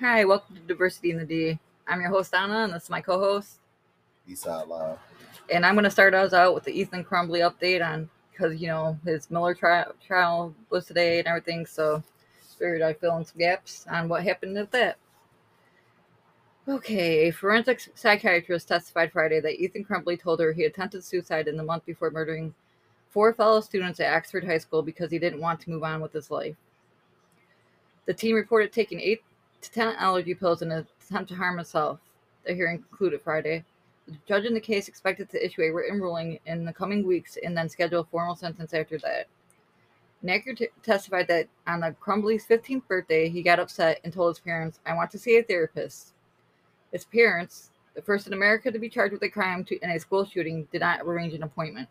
Hi, welcome to Diversity in the D. I'm your host Anna, and this is my co-host. Eastside Live. And I'm going to start us out with the Ethan Crumbley update on because you know his Miller trial, trial was today and everything. So figured I'd fill in some gaps on what happened with that. Okay, a forensic psychiatrist testified Friday that Ethan Crumbley told her he attempted suicide in the month before murdering four fellow students at Oxford High School because he didn't want to move on with his life. The team reported taking eight to ten allergy pills in an attempt to harm himself. The hearing concluded Friday. The judge in the case expected to issue a written ruling in the coming weeks and then schedule a formal sentence after that. Nacker t- testified that on the Crumbley's 15th birthday, he got upset and told his parents, I want to see a therapist. His parents, the first in America to be charged with a crime to, in a school shooting, did not arrange an appointment.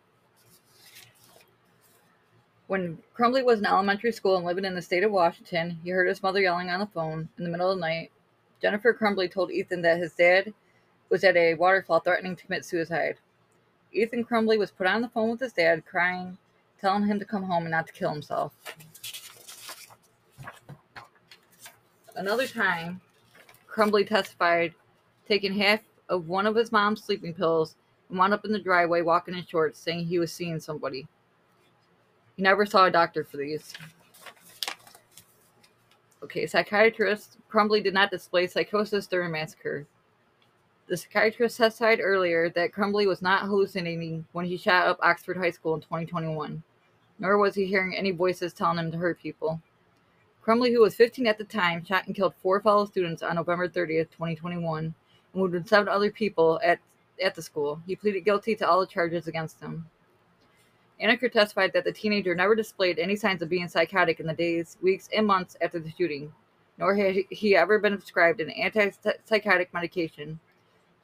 When Crumbley was in elementary school and living in the state of Washington, he heard his mother yelling on the phone in the middle of the night. Jennifer Crumbley told Ethan that his dad was at a waterfall threatening to commit suicide. Ethan Crumbley was put on the phone with his dad, crying, telling him to come home and not to kill himself. Another time, Crumbley testified taking half of one of his mom's sleeping pills and wound up in the driveway walking in shorts, saying he was seeing somebody. He never saw a doctor for these. Okay, psychiatrist Crumbley did not display psychosis during massacre. The psychiatrist testified earlier that Crumbley was not hallucinating when he shot up Oxford High School in 2021, nor was he hearing any voices telling him to hurt people. Crumbley, who was 15 at the time, shot and killed four fellow students on November 30th, 2021, and wounded seven other people at, at the school. He pleaded guilty to all the charges against him. Anacker testified that the teenager never displayed any signs of being psychotic in the days, weeks, and months after the shooting, nor had he ever been prescribed an antipsychotic medication.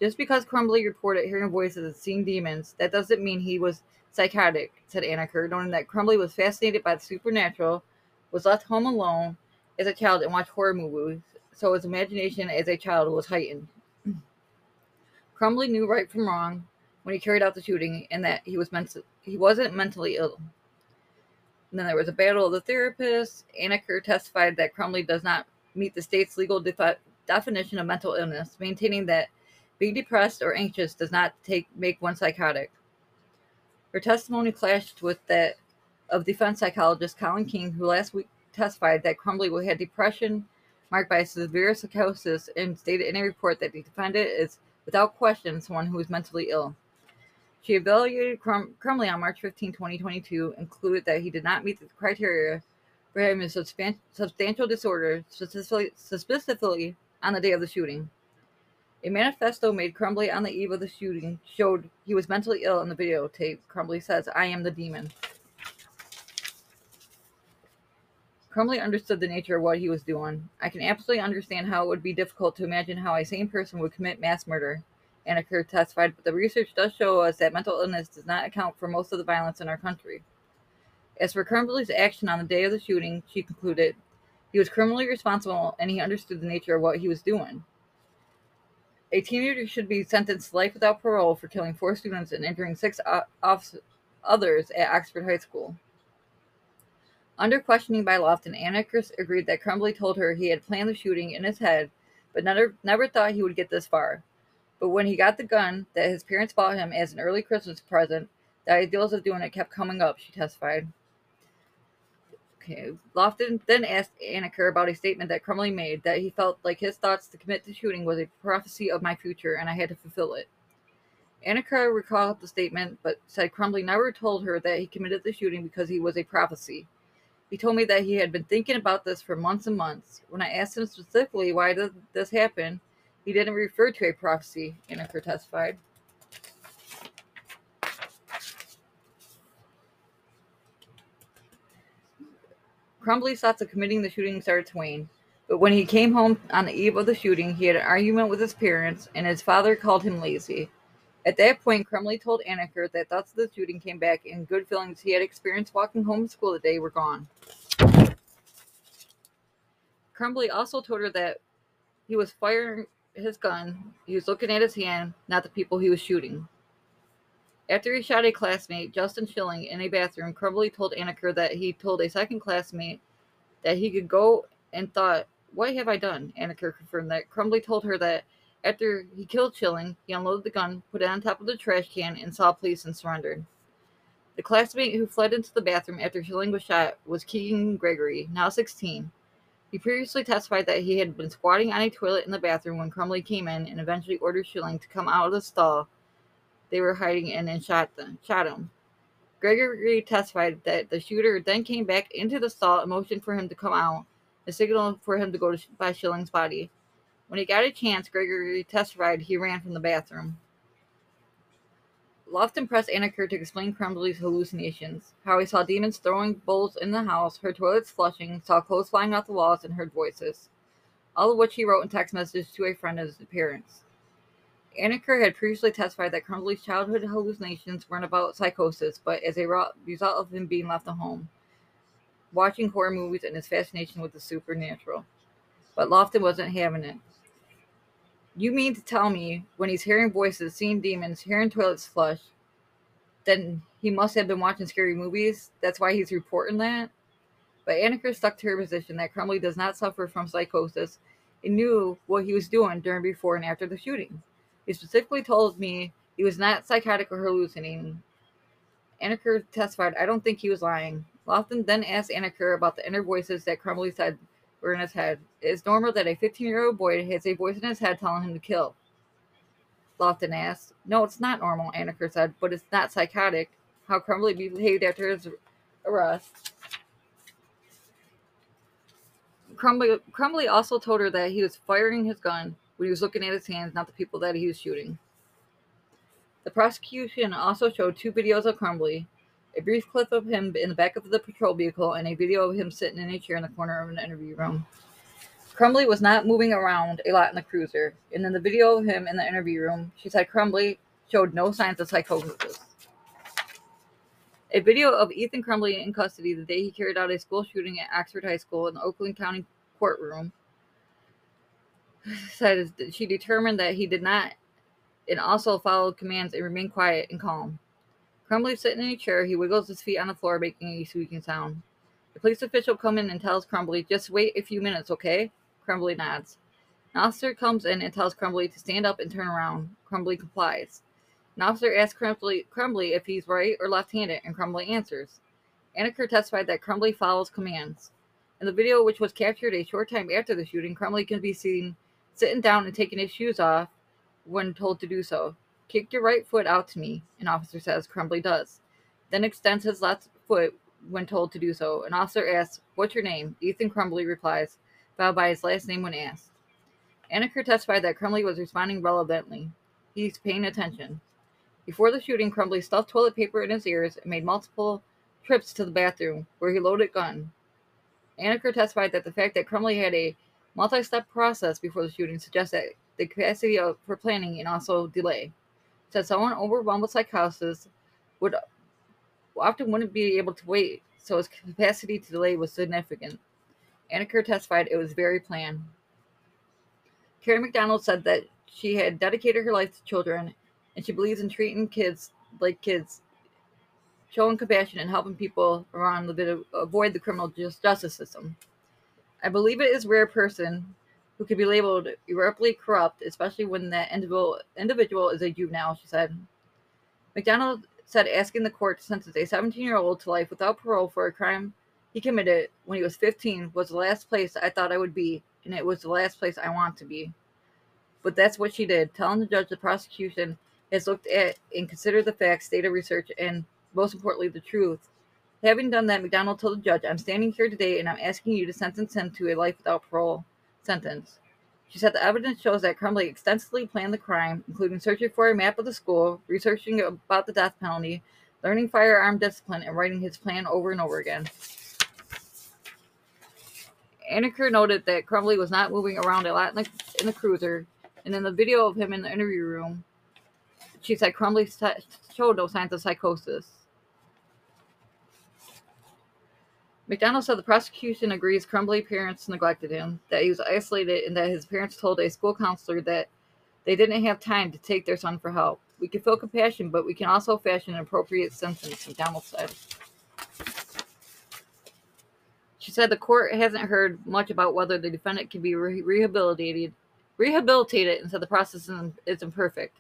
Just because Crumbley reported hearing voices and seeing demons, that doesn't mean he was psychotic, said Anacker, noting that Crumbley was fascinated by the supernatural, was left home alone as a child and watched horror movies, so his imagination as a child was heightened. Crumbley knew right from wrong when he carried out the shooting and that he was meant he wasn't mentally ill. And then there was a battle of the therapists. Anacker testified that Crumbley does not meet the state's legal defi- definition of mental illness, maintaining that being depressed or anxious does not take make one psychotic. Her testimony clashed with that of defense psychologist Colin King, who last week testified that Crumbley had depression marked by severe psychosis and stated in a report that the defendant is without question someone who is mentally ill. She evaluated Crum- Crumbley on March 15, 2022, and concluded that he did not meet the criteria for having a substantial disorder, specifically, on the day of the shooting. A manifesto made Crumbley on the eve of the shooting showed he was mentally ill in the videotape. Crumbley says, I am the demon. Crumbley understood the nature of what he was doing. I can absolutely understand how it would be difficult to imagine how a sane person would commit mass murder. Anacker testified, but the research does show us that mental illness does not account for most of the violence in our country. As for Crumbley's action on the day of the shooting, she concluded, he was criminally responsible and he understood the nature of what he was doing. A teenager should be sentenced to life without parole for killing four students and injuring six others at Oxford High School. Under questioning by Loftin, Anacker agreed that Crumbley told her he had planned the shooting in his head, but never, never thought he would get this far. But when he got the gun that his parents bought him as an early Christmas present, the ideals of doing it kept coming up, she testified. Okay. Loftin then asked Anacker about a statement that Crumbley made that he felt like his thoughts to commit the shooting was a prophecy of my future and I had to fulfill it. Anacker recalled the statement but said Crumbley never told her that he committed the shooting because he was a prophecy. He told me that he had been thinking about this for months and months. When I asked him specifically why did this happen, he didn't refer to a prophecy, Anacker testified. Crumbley's thoughts of committing the shooting started to wane, but when he came home on the eve of the shooting, he had an argument with his parents, and his father called him lazy. At that point, Crumbley told Anacker that thoughts of the shooting came back, and good feelings he had experienced walking home from school that day were gone. Crumbley also told her that he was firing his gun, he was looking at his hand, not the people he was shooting. After he shot a classmate, Justin Shilling, in a bathroom, Crumbley told Anacker that he told a second classmate that he could go and thought What have I done? Anacker confirmed that Crumbley told her that after he killed Shilling, he unloaded the gun, put it on top of the trash can, and saw police and surrendered. The classmate who fled into the bathroom after Shilling was shot was Keegan Gregory, now 16. He previously testified that he had been squatting on a toilet in the bathroom when Crumbley came in and eventually ordered Shilling to come out of the stall they were hiding in and shot them, shot him. Gregory testified that the shooter then came back into the stall and motioned for him to come out, a signal for him to go to, by Shilling's body. When he got a chance, Gregory testified he ran from the bathroom. Loftin pressed Anacker to explain Crumbley's hallucinations, how he saw demons throwing bowls in the house, heard toilets flushing, saw clothes flying off the walls, and heard voices. All of which he wrote in text messages to a friend of his parents. Anacker had previously testified that Crumbley's childhood hallucinations weren't about psychosis, but as a result of him being left at home, watching horror movies, and his fascination with the supernatural. But Loftin wasn't having it. You mean to tell me when he's hearing voices, seeing demons, hearing toilets flush, then he must have been watching scary movies? That's why he's reporting that? But Anacker stuck to her position that Crumbley does not suffer from psychosis and knew what he was doing during, before, and after the shooting. He specifically told me he was not psychotic or hallucinating. Anacker testified, I don't think he was lying. Loftin then asked Anacker about the inner voices that Crumbley said in his head. It is normal that a 15 year old boy has a voice in his head telling him to kill. Loftin asked. No, it's not normal, Anacker said, but it's not psychotic. How Crumbley behaved after his arrest. Crumbley, Crumbley also told her that he was firing his gun when he was looking at his hands, not the people that he was shooting. The prosecution also showed two videos of Crumbley, a brief clip of him in the back of the patrol vehicle, and a video of him sitting in a chair in the corner of an interview room. Crumbley was not moving around a lot in the cruiser, and in the video of him in the interview room, she said Crumbley showed no signs of psychosis. A video of Ethan Crumbley in custody the day he carried out a school shooting at Oxford High School in the Oakland County courtroom said she determined that he did not and also followed commands and remained quiet and calm. Crumbley sitting in a chair, he wiggles his feet on the floor, making a squeaking sound. The police official comes in and tells Crumbley, just wait a few minutes, okay? Crumbley nods. An officer comes in and tells Crumbley to stand up and turn around. Crumbley complies. An officer asks Crumbley, Crumbley if he's right or left-handed, and Crumbley answers. Anacker testified that Crumbley follows commands. In the video, which was captured a short time after the shooting, Crumbley can be seen sitting down and taking his shoes off when told to do so. Kick your right foot out to me, an officer says. Crumbley does. Then extends his left foot when told to do so. An officer asks, What's your name? Ethan Crumbley replies, followed by his last name when asked. Anacker testified that Crumbley was responding relevantly. He's paying attention. Before the shooting, Crumbley stuffed toilet paper in his ears and made multiple trips to the bathroom, where he loaded gun. Anacker testified that the fact that Crumbley had a multi-step process before the shooting suggests that the capacity of, for planning and also delay. Said someone overwhelmed with psychosis would often wouldn't be able to wait, so his capacity to delay was significant. Anacker testified it was very planned. Karen McDonald said that she had dedicated her life to children and she believes in treating kids like kids, showing compassion and helping people around the bit avoid the criminal justice system. I believe it is rare person who could be labeled irreparably corrupt, especially when that individual individual is a juvenile, she said. McDonald said asking the court to sentence a 17 year old to life without parole for a crime he committed when he was 15 was the last place I thought I would be, and it was the last place I want to be. But that's what she did, telling the judge the prosecution has looked at and considered the facts, data research, and most importantly, the truth Having done that, McDonald told the judge, I'm standing here today and I'm asking you to sentence him to a life without parole sentence. She said the evidence shows that Crumbley extensively planned the crime, including searching for a map of the school, researching about the death penalty, learning firearm discipline, and writing his plan over and over again. Anacker noted that Crumbley was not moving around a lot in the, in the cruiser, and in the video of him in the interview room, she said Crumbley showed no signs of psychosis. McDonald said the prosecution agrees Crumbley parents neglected him, that he was isolated, and that his parents told a school counselor that they didn't have time to take their son for help. We can feel compassion, but we can also fashion an appropriate sentence, McDonald said. She said the court hasn't heard much about whether the defendant can be re- rehabilitated, rehabilitated, and said the process is imperfect.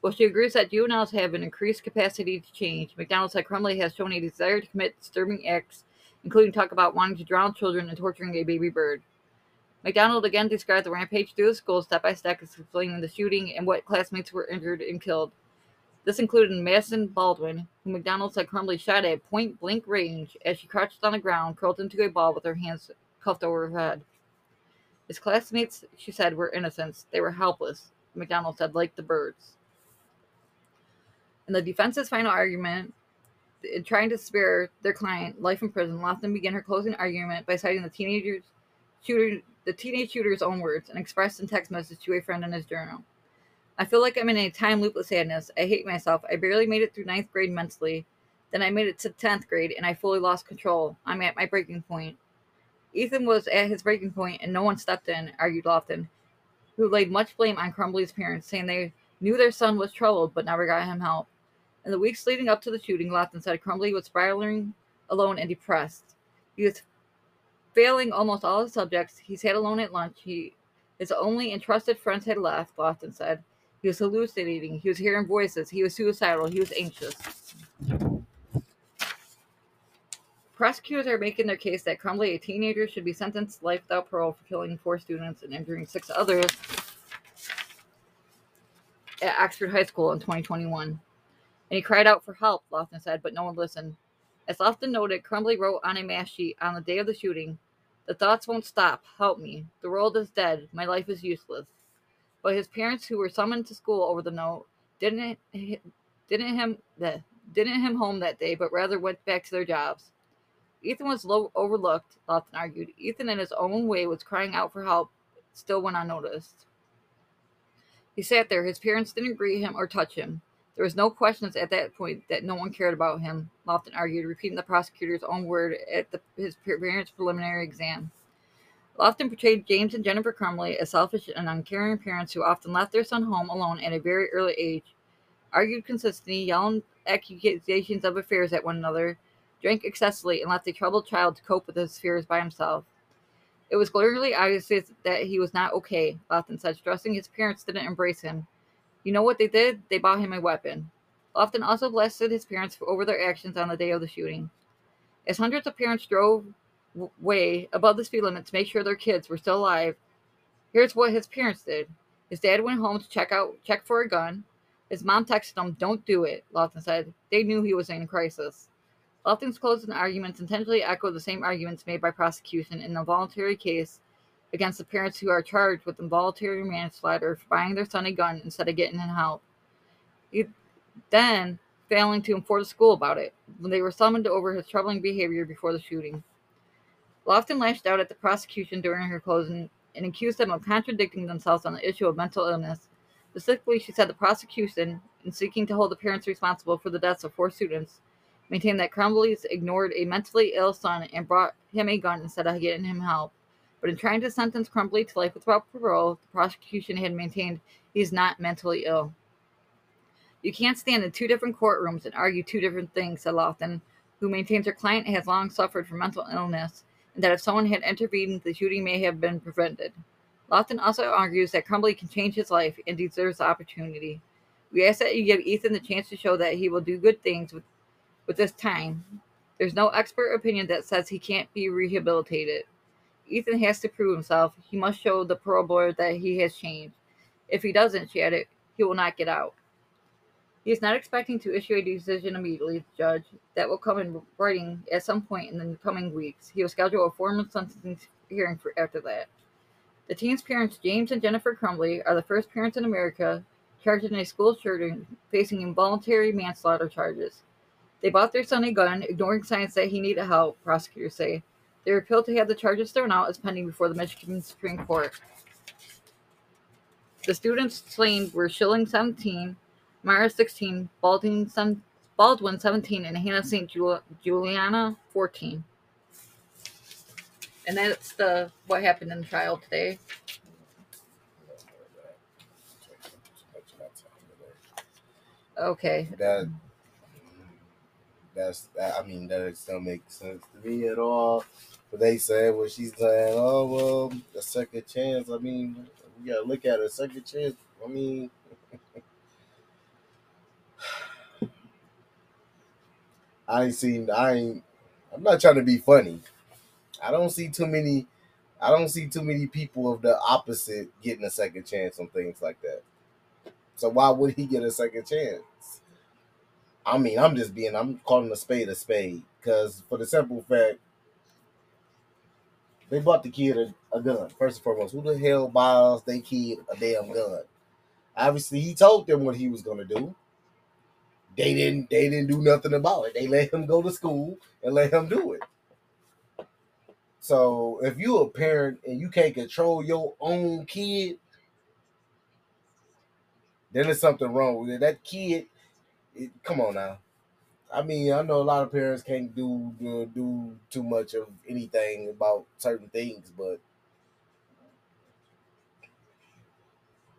While she agrees that juveniles have an increased capacity to change, McDonald said Crumbley has shown a desire to commit disturbing acts, including talk about wanting to drown children and torturing a baby bird. McDonald again described the rampage through the school step by step, explaining the shooting and what classmates were injured and killed. This included Madison Baldwin, who McDonald said Crumbley shot at point blank range as she crouched on the ground, curled into a ball with her hands cuffed over her head. His classmates, she said, were innocents. They were helpless, McDonald said, like the birds. In the defense's final argument, in trying to spare their client life in prison, Loftin began her closing argument by citing the teenager's shooter the teenage shooter's own words and expressed in text message to a friend in his journal. I feel like I'm in a time loop of sadness. I hate myself. I barely made it through ninth grade mentally. Then I made it to 10th grade and I fully lost control. I'm at my breaking point. Ethan was at his breaking point and no one stepped in, argued Loftin, who laid much blame on Crumbley's parents, saying they knew their son was troubled but never got him help. In the weeks leading up to the shooting, Loftin said Crumbley was spiraling alone and depressed. He was Failing almost all his subjects, he sat alone at lunch. He, his only entrusted friends had left, Loftin said. He was hallucinating. He was hearing voices. He was suicidal. He was anxious. Prosecutors are making their case that Crumbley, a teenager, should be sentenced life without parole for killing four students and injuring six others at Oxford High School in 2021. And he cried out for help, Loftin said, but no one listened. As Loftin noted, Crumbley wrote on a mass sheet on the day of the shooting, the thoughts won't stop. Help me. The world is dead. My life is useless. But his parents, who were summoned to school over the note, didn't didn't him the, didn't him home that day, but rather went back to their jobs. Ethan was low, overlooked. Loftin argued. Ethan, in his own way, was crying out for help. Still went unnoticed. He sat there. His parents didn't greet him or touch him. There was no questions at that point that no one cared about him, Loftin argued, repeating the prosecutor's own word at the, his parents' preliminary exam. Loftin portrayed James and Jennifer Crumbley as selfish and uncaring parents who often left their son home alone at a very early age, argued consistently, yelled accusations of affairs at one another, drank excessively, and left a troubled child to cope with his fears by himself. It was glaringly obvious that he was not okay, Loftin said, stressing his parents didn't embrace him. You know what they did? They bought him a weapon. Loftin also blasted his parents over their actions on the day of the shooting. As hundreds of parents drove way above the speed limit to make sure their kids were still alive, here's what his parents did. His dad went home to check out check for a gun. His mom texted him, Don't do it, Loftin said. They knew he was in crisis. Loftin's closing arguments intentionally echo the same arguments made by prosecution in the voluntary case against the parents who are charged with involuntary manslaughter for buying their son a gun instead of getting him help. He, then failing to inform the school about it when they were summoned over his troubling behavior before the shooting. Loftin lashed out at the prosecution during her closing and accused them of contradicting themselves on the issue of mental illness. Specifically, she said the prosecution, in seeking to hold the parents responsible for the deaths of four students, maintained that Crumbley's ignored a mentally ill son and brought him a gun instead of getting him help. But in trying to sentence Crumbley to life without parole, the prosecution had maintained he is not mentally ill. You can't stand in two different courtrooms and argue two different things, said Loftin, who maintains her client has long suffered from mental illness and that if someone had intervened, the shooting may have been prevented. Loftin also argues that Crumbley can change his life and deserves the opportunity. We ask that you give Ethan the chance to show that he will do good things with, with this time. There's no expert opinion that says he can't be rehabilitated. Ethan has to prove himself. He must show the parole board that he has changed. If he doesn't, she added, he will not get out. He is not expecting to issue a decision immediately, Judge. That will come in writing at some point in the coming weeks. He will schedule a formal sentencing hearing for after that. The teen's parents, James and Jennifer Crumbley, are the first parents in America charged in a school shooting facing involuntary manslaughter charges. They bought their son a gun, ignoring signs that he needed help, prosecutors say. They were appealed to have the charges thrown out as pending before the Michigan Supreme Court. The students slain were Shilling 17, Myra 16, Baldwin, 17, and Hannah St. Juliana 14. And that's the what happened in the trial today. Okay. That that's that, I mean that still makes sense to me at all. They said what she's saying, oh well, a second chance. I mean, we gotta look at a second chance. I mean, I ain't seen. I ain't. I'm not trying to be funny. I don't see too many. I don't see too many people of the opposite getting a second chance on things like that. So why would he get a second chance? I mean, I'm just being. I'm calling a spade a spade because for the simple fact, they bought the kid a, a gun. First and foremost, who the hell buys they kid a damn gun? Obviously, he told them what he was gonna do they didn't they didn't do nothing about it. They let him go to school and let him do it. So if you a parent and you can't control your own kid, then there's something wrong with it. That kid, it, come on now. I mean, I know a lot of parents can't do, do do too much of anything about certain things, but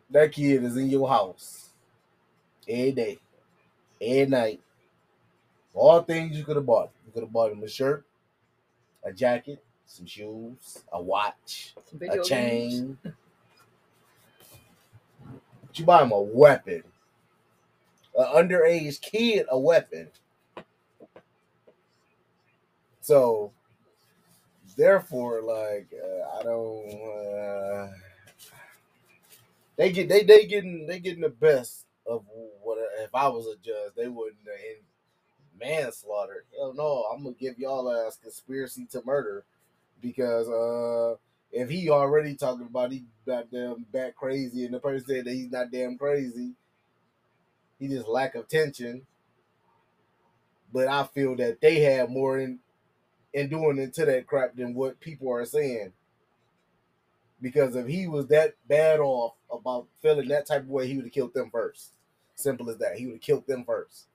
that kid is in your house every day at night. All things you could have bought. You could have bought him a shirt, a jacket, some shoes, a watch, a chain. but you buy him a weapon. An underage kid a weapon. So therefore, like uh, I don't. Uh, they get they they getting they getting the best of what if I was a judge, they wouldn't in manslaughter. Hell no, I'm gonna give y'all a conspiracy to murder because uh if he already talking about he got damn back crazy and the person said that he's not damn crazy, he just lack of tension. But I feel that they have more in in doing into that crap than what people are saying. Because if he was that bad off about feeling that type of way, he would have killed them first. Simple as that. He would have killed them first.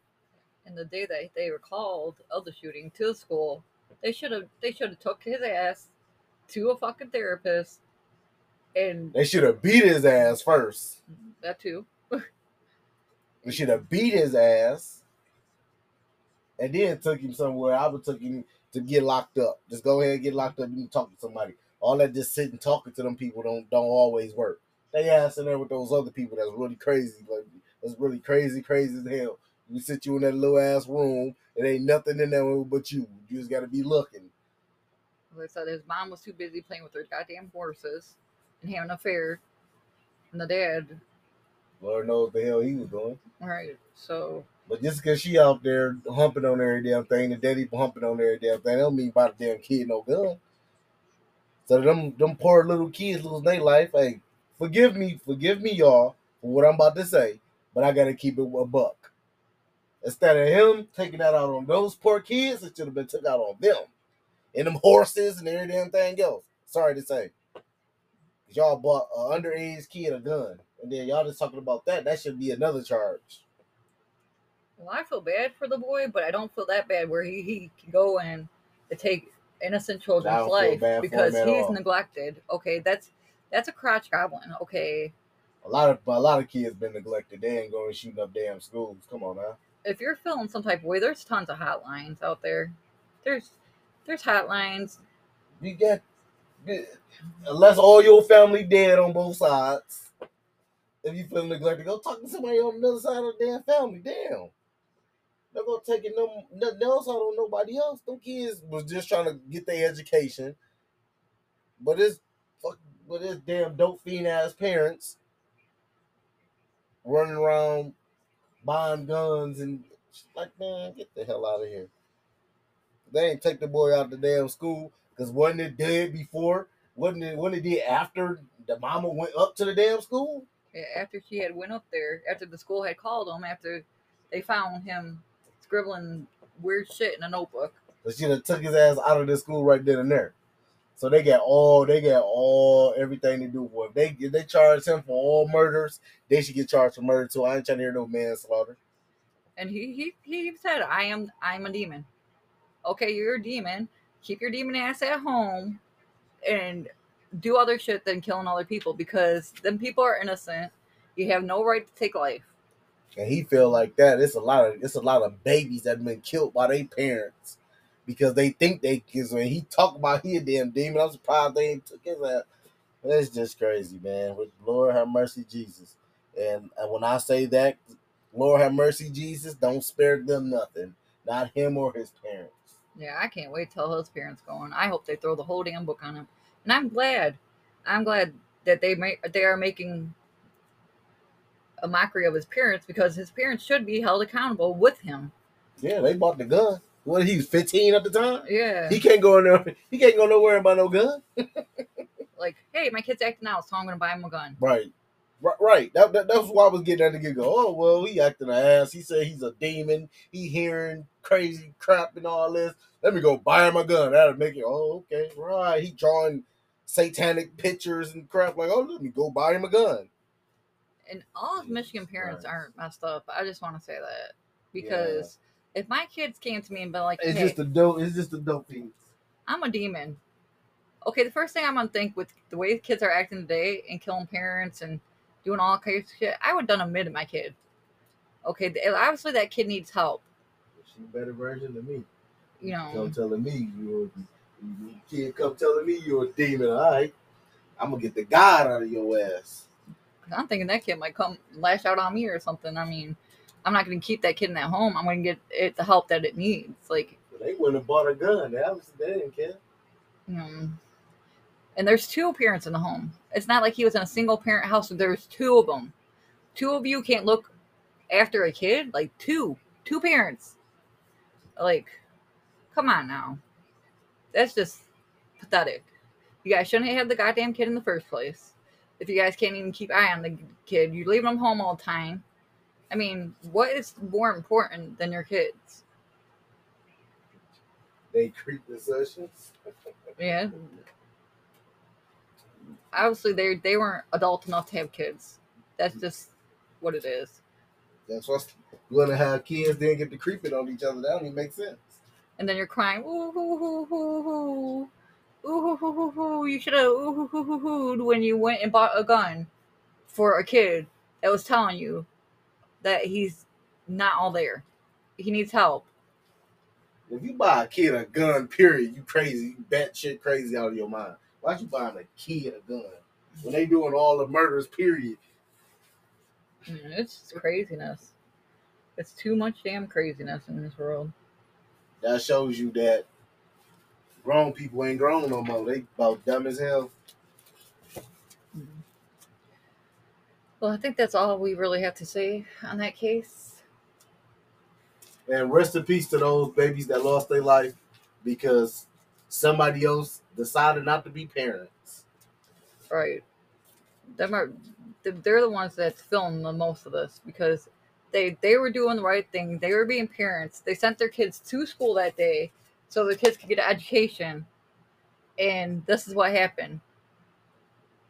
And the day that they recalled called of the shooting to the school, they should have they should have took his ass to a fucking therapist and they should have beat his ass first. That too. they should have beat his ass and then took him somewhere. I would took him to get locked up. Just go ahead and get locked up and talk to somebody. All that just sitting talking to them people don't don't always work. They ass in there with those other people that's really crazy, like that's really crazy, crazy as hell. We sit you in that little ass room. It ain't nothing in there but you. You just got to be looking. Like I said, his mom was too busy playing with her goddamn horses and having an affair. And the dad. Lord knows the hell he was doing. All right, so. But just because she out there humping on every damn thing, the daddy humping on every damn thing, don't mean by the damn kid no gun. So them them poor little kids losing their life. Hey, forgive me, forgive me, y'all, for what I'm about to say but I gotta keep it a buck. Instead of him taking that out on those poor kids, it should have been took out on them. And them horses and every damn thing else. Sorry to say. Y'all bought an underage kid a gun. And then y'all just talking about that. That should be another charge. Well, I feel bad for the boy, but I don't feel that bad where he, he can go and take innocent children's life because he's all. neglected. Okay, that's that's a crotch goblin. Okay, a lot of a lot of kids been neglected. They ain't going shooting up damn schools. Come on now. If you're feeling some type of way, there's tons of hotlines out there. There's there's hotlines. You get unless all your family dead on both sides. If you feel neglected, go talk to somebody on the other side of the damn family. Damn. They're gonna take it no nothing else out on nobody else. Them kids was just trying to get their education. But it's fuck but it's damn dope fiend ass parents running around buying guns and like, man, get the hell out of here. They ain't take the boy out the damn school because wasn't it dead before? Wasn't it when it did after the mama went up to the damn school? Yeah, after she had went up there, after the school had called him, after they found him scribbling weird shit in a notebook. But she have took his ass out of the school right then and there. So they got all they got all everything to do with. They if they charge him for all murders, they should get charged for murder too. I ain't trying to hear no manslaughter. And he he he said, "I am I'm a demon." Okay, you're a demon. Keep your demon ass at home, and do other shit than killing other people because them people are innocent. You have no right to take life. And he feel like that. It's a lot of it's a lot of babies that have been killed by their parents because they think they kids. When he talk about he a damn demon, I'm surprised they ain't took his ass. It's just crazy, man. With Lord have mercy, Jesus. And, and when I say that, Lord have mercy, Jesus, don't spare them nothing. Not him or his parents. Yeah, I can't wait till his parents go on. I hope they throw the whole damn book on him. And I'm glad. I'm glad that they make they are making a mockery of his parents because his parents should be held accountable with him. Yeah, they bought the gun. What he was 15 at the time? Yeah. He can't go in there. He can't go nowhere about no gun. like, hey, my kid's acting out, so I'm gonna buy him a gun. Right. Right, right. That, that that's why I was getting at the get go. Oh well, he acting an ass. He said he's a demon. He hearing crazy crap and all this. Let me go buy him a gun. That'll make it. Oh, okay, right. He drawing satanic pictures and crap. Like, oh, let me go buy him a gun. And all of Michigan parents right. aren't messed up. I just want to say that because yeah. if my kids came to me and been like, "It's hey, just a dope. It's just a dope thing." I'm a demon. Okay, the first thing I'm gonna think with the way kids are acting today and killing parents and doing all kinds of shit, I would done a mid to my kid. Okay, obviously that kid needs help. She's a better version than me. You know, come telling me you're a kid. Come telling me you're a demon. All right, I'm gonna get the God out of your ass. I'm thinking that kid might come lash out on me or something. I mean, I'm not gonna keep that kid in that home. I'm gonna get it the help that it needs. Like they wouldn't have bought a gun. That was they didn't care. You and there's two parents in the home. It's not like he was in a single parent house. There's two of them. Two of you can't look after a kid. Like two, two parents. Like, come on now. That's just pathetic. You guys shouldn't have the goddamn kid in the first place. If you guys can't even keep eye on the kid, you leave them home all the time. I mean, what is more important than your kids? They creep the sessions. yeah, obviously they they weren't adult enough to have kids. That's just what it is. That's what's want to have kids then get to creeping on each other. That don't even make sense. And then you're crying, ooh, hoo, hoo, Ooh, hoo, hoo, hoo, You should have ooh, hoo, hoo, hoo, when you went and bought a gun for a kid that was telling you that he's not all there. He needs help. If you buy a kid a gun, period, you crazy. You bat shit crazy out of your mind. Why you buying a kid a gun when they doing all the murders? Period. Mm, it's craziness. It's too much damn craziness in this world. That shows you that grown people ain't grown no more. They about dumb as hell. Well, I think that's all we really have to say on that case. And rest in peace to those babies that lost their life because somebody else decided not to be parents. Right. Them are they're the ones that's filmed the most of this because they they were doing the right thing. They were being parents. They sent their kids to school that day so the kids could get an education. And this is what happened.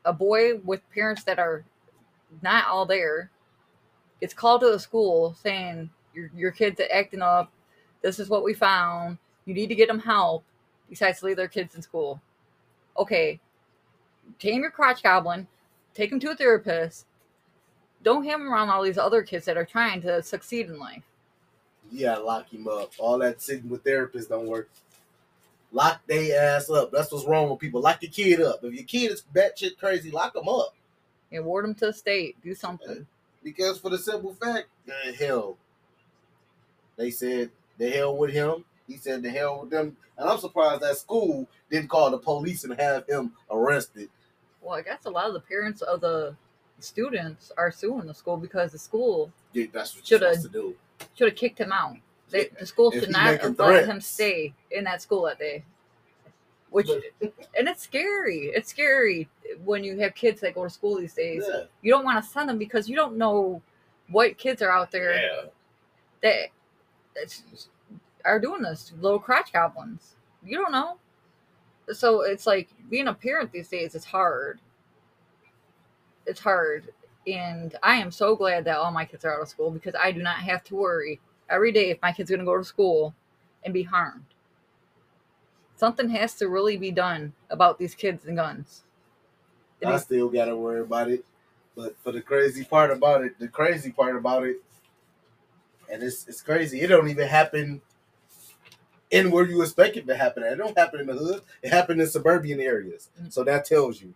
A boy with parents that are not all there gets called to the school saying your your kids are acting up. This is what we found. You need to get them help. Decides to leave their kids in school okay, tame your crotch goblin, take him to a therapist. Don't him around all these other kids that are trying to succeed in life. Yeah, lock him up. All that sitting with therapists don't work. Lock they ass up. That's what's wrong with people. Lock your kid up. If your kid is batshit crazy, lock them up. And ward them to the state. Do something. Because for the simple fact, the hell, they said the hell with him. He said the hell with them. And I'm surprised that school didn't call the police and have him arrested. Well, I guess a lot of the parents of the students are suing the school because the school yeah, that's what should have should have kicked him out. They, the school should not have let him stay in that school that day. Which and it's scary. It's scary when you have kids that go to school these days. Yeah. You don't want to send them because you don't know what kids are out there yeah. that are doing this. Little crotch goblins. You don't know. So it's like being a parent these days is hard. It's hard. And I am so glad that all my kids are out of school because I do not have to worry every day if my kid's going to go to school and be harmed. Something has to really be done about these kids and guns. It I is- still got to worry about it. But for the crazy part about it, the crazy part about it, and it's it's crazy. It don't even happen in where you expect it to happen. It don't happen in the hood. It happened in suburban areas. Mm. So that tells you.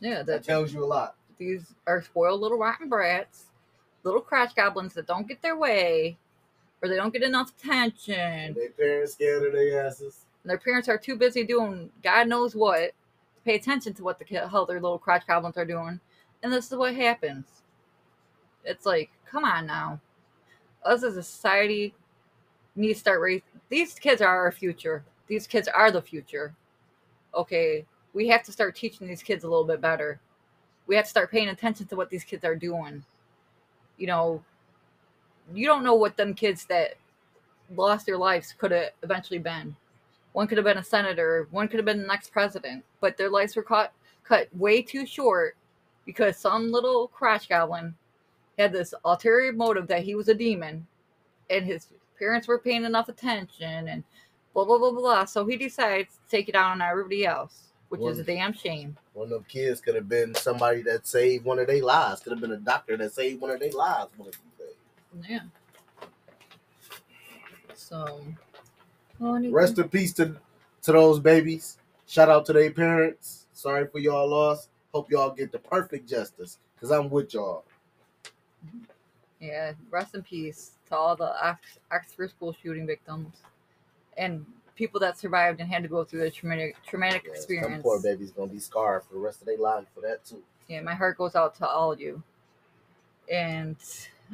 Yeah, That that tells you a lot. These are spoiled little rotten brats, little crotch goblins that don't get their way, or they don't get enough attention. And their parents scared of their asses. and their parents are too busy doing God knows what to pay attention to what the hell their little crotch goblins are doing, and this is what happens. It's like, come on now, us as a society need to start raising. These kids are our future. These kids are the future. Okay, we have to start teaching these kids a little bit better. We have to start paying attention to what these kids are doing. You know, you don't know what them kids that lost their lives could have eventually been. One could have been a senator, one could have been the next president, but their lives were cut cut way too short because some little crotch goblin had this ulterior motive that he was a demon and his parents were paying enough attention and blah blah blah blah. blah. So he decides to take it out on everybody else, which is a damn shame. One of them kids could have been somebody that saved one of their lives. Could have been a doctor that saved one of their lives. One of these days. Yeah. So oh, well, Rest in peace to to those babies. Shout out to their parents. Sorry for y'all loss. Hope y'all get the perfect justice. Cause I'm with y'all. Yeah, rest in peace to all the Oxford school shooting victims and people that survived and had to go through the traumatic traumatic them experience. poor baby's gonna be scarred for the rest of their life for that too. Yeah, my heart goes out to all of you. And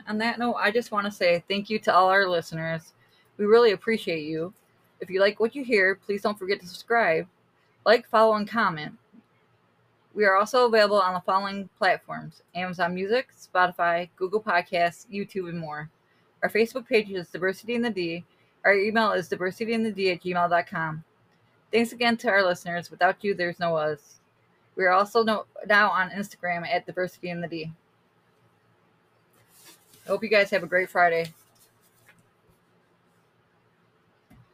on that note, I just want to say thank you to all our listeners. We really appreciate you. If you like what you hear, please don't forget to subscribe, like, follow, and comment. We are also available on the following platforms Amazon Music, Spotify, Google Podcasts, YouTube, and more. Our Facebook page is Diversity in the D. Our email is diversityinthed at gmail.com. Thanks again to our listeners. Without you, there's no us. We are also no, now on Instagram at Diversity in the D. I hope you guys have a great Friday.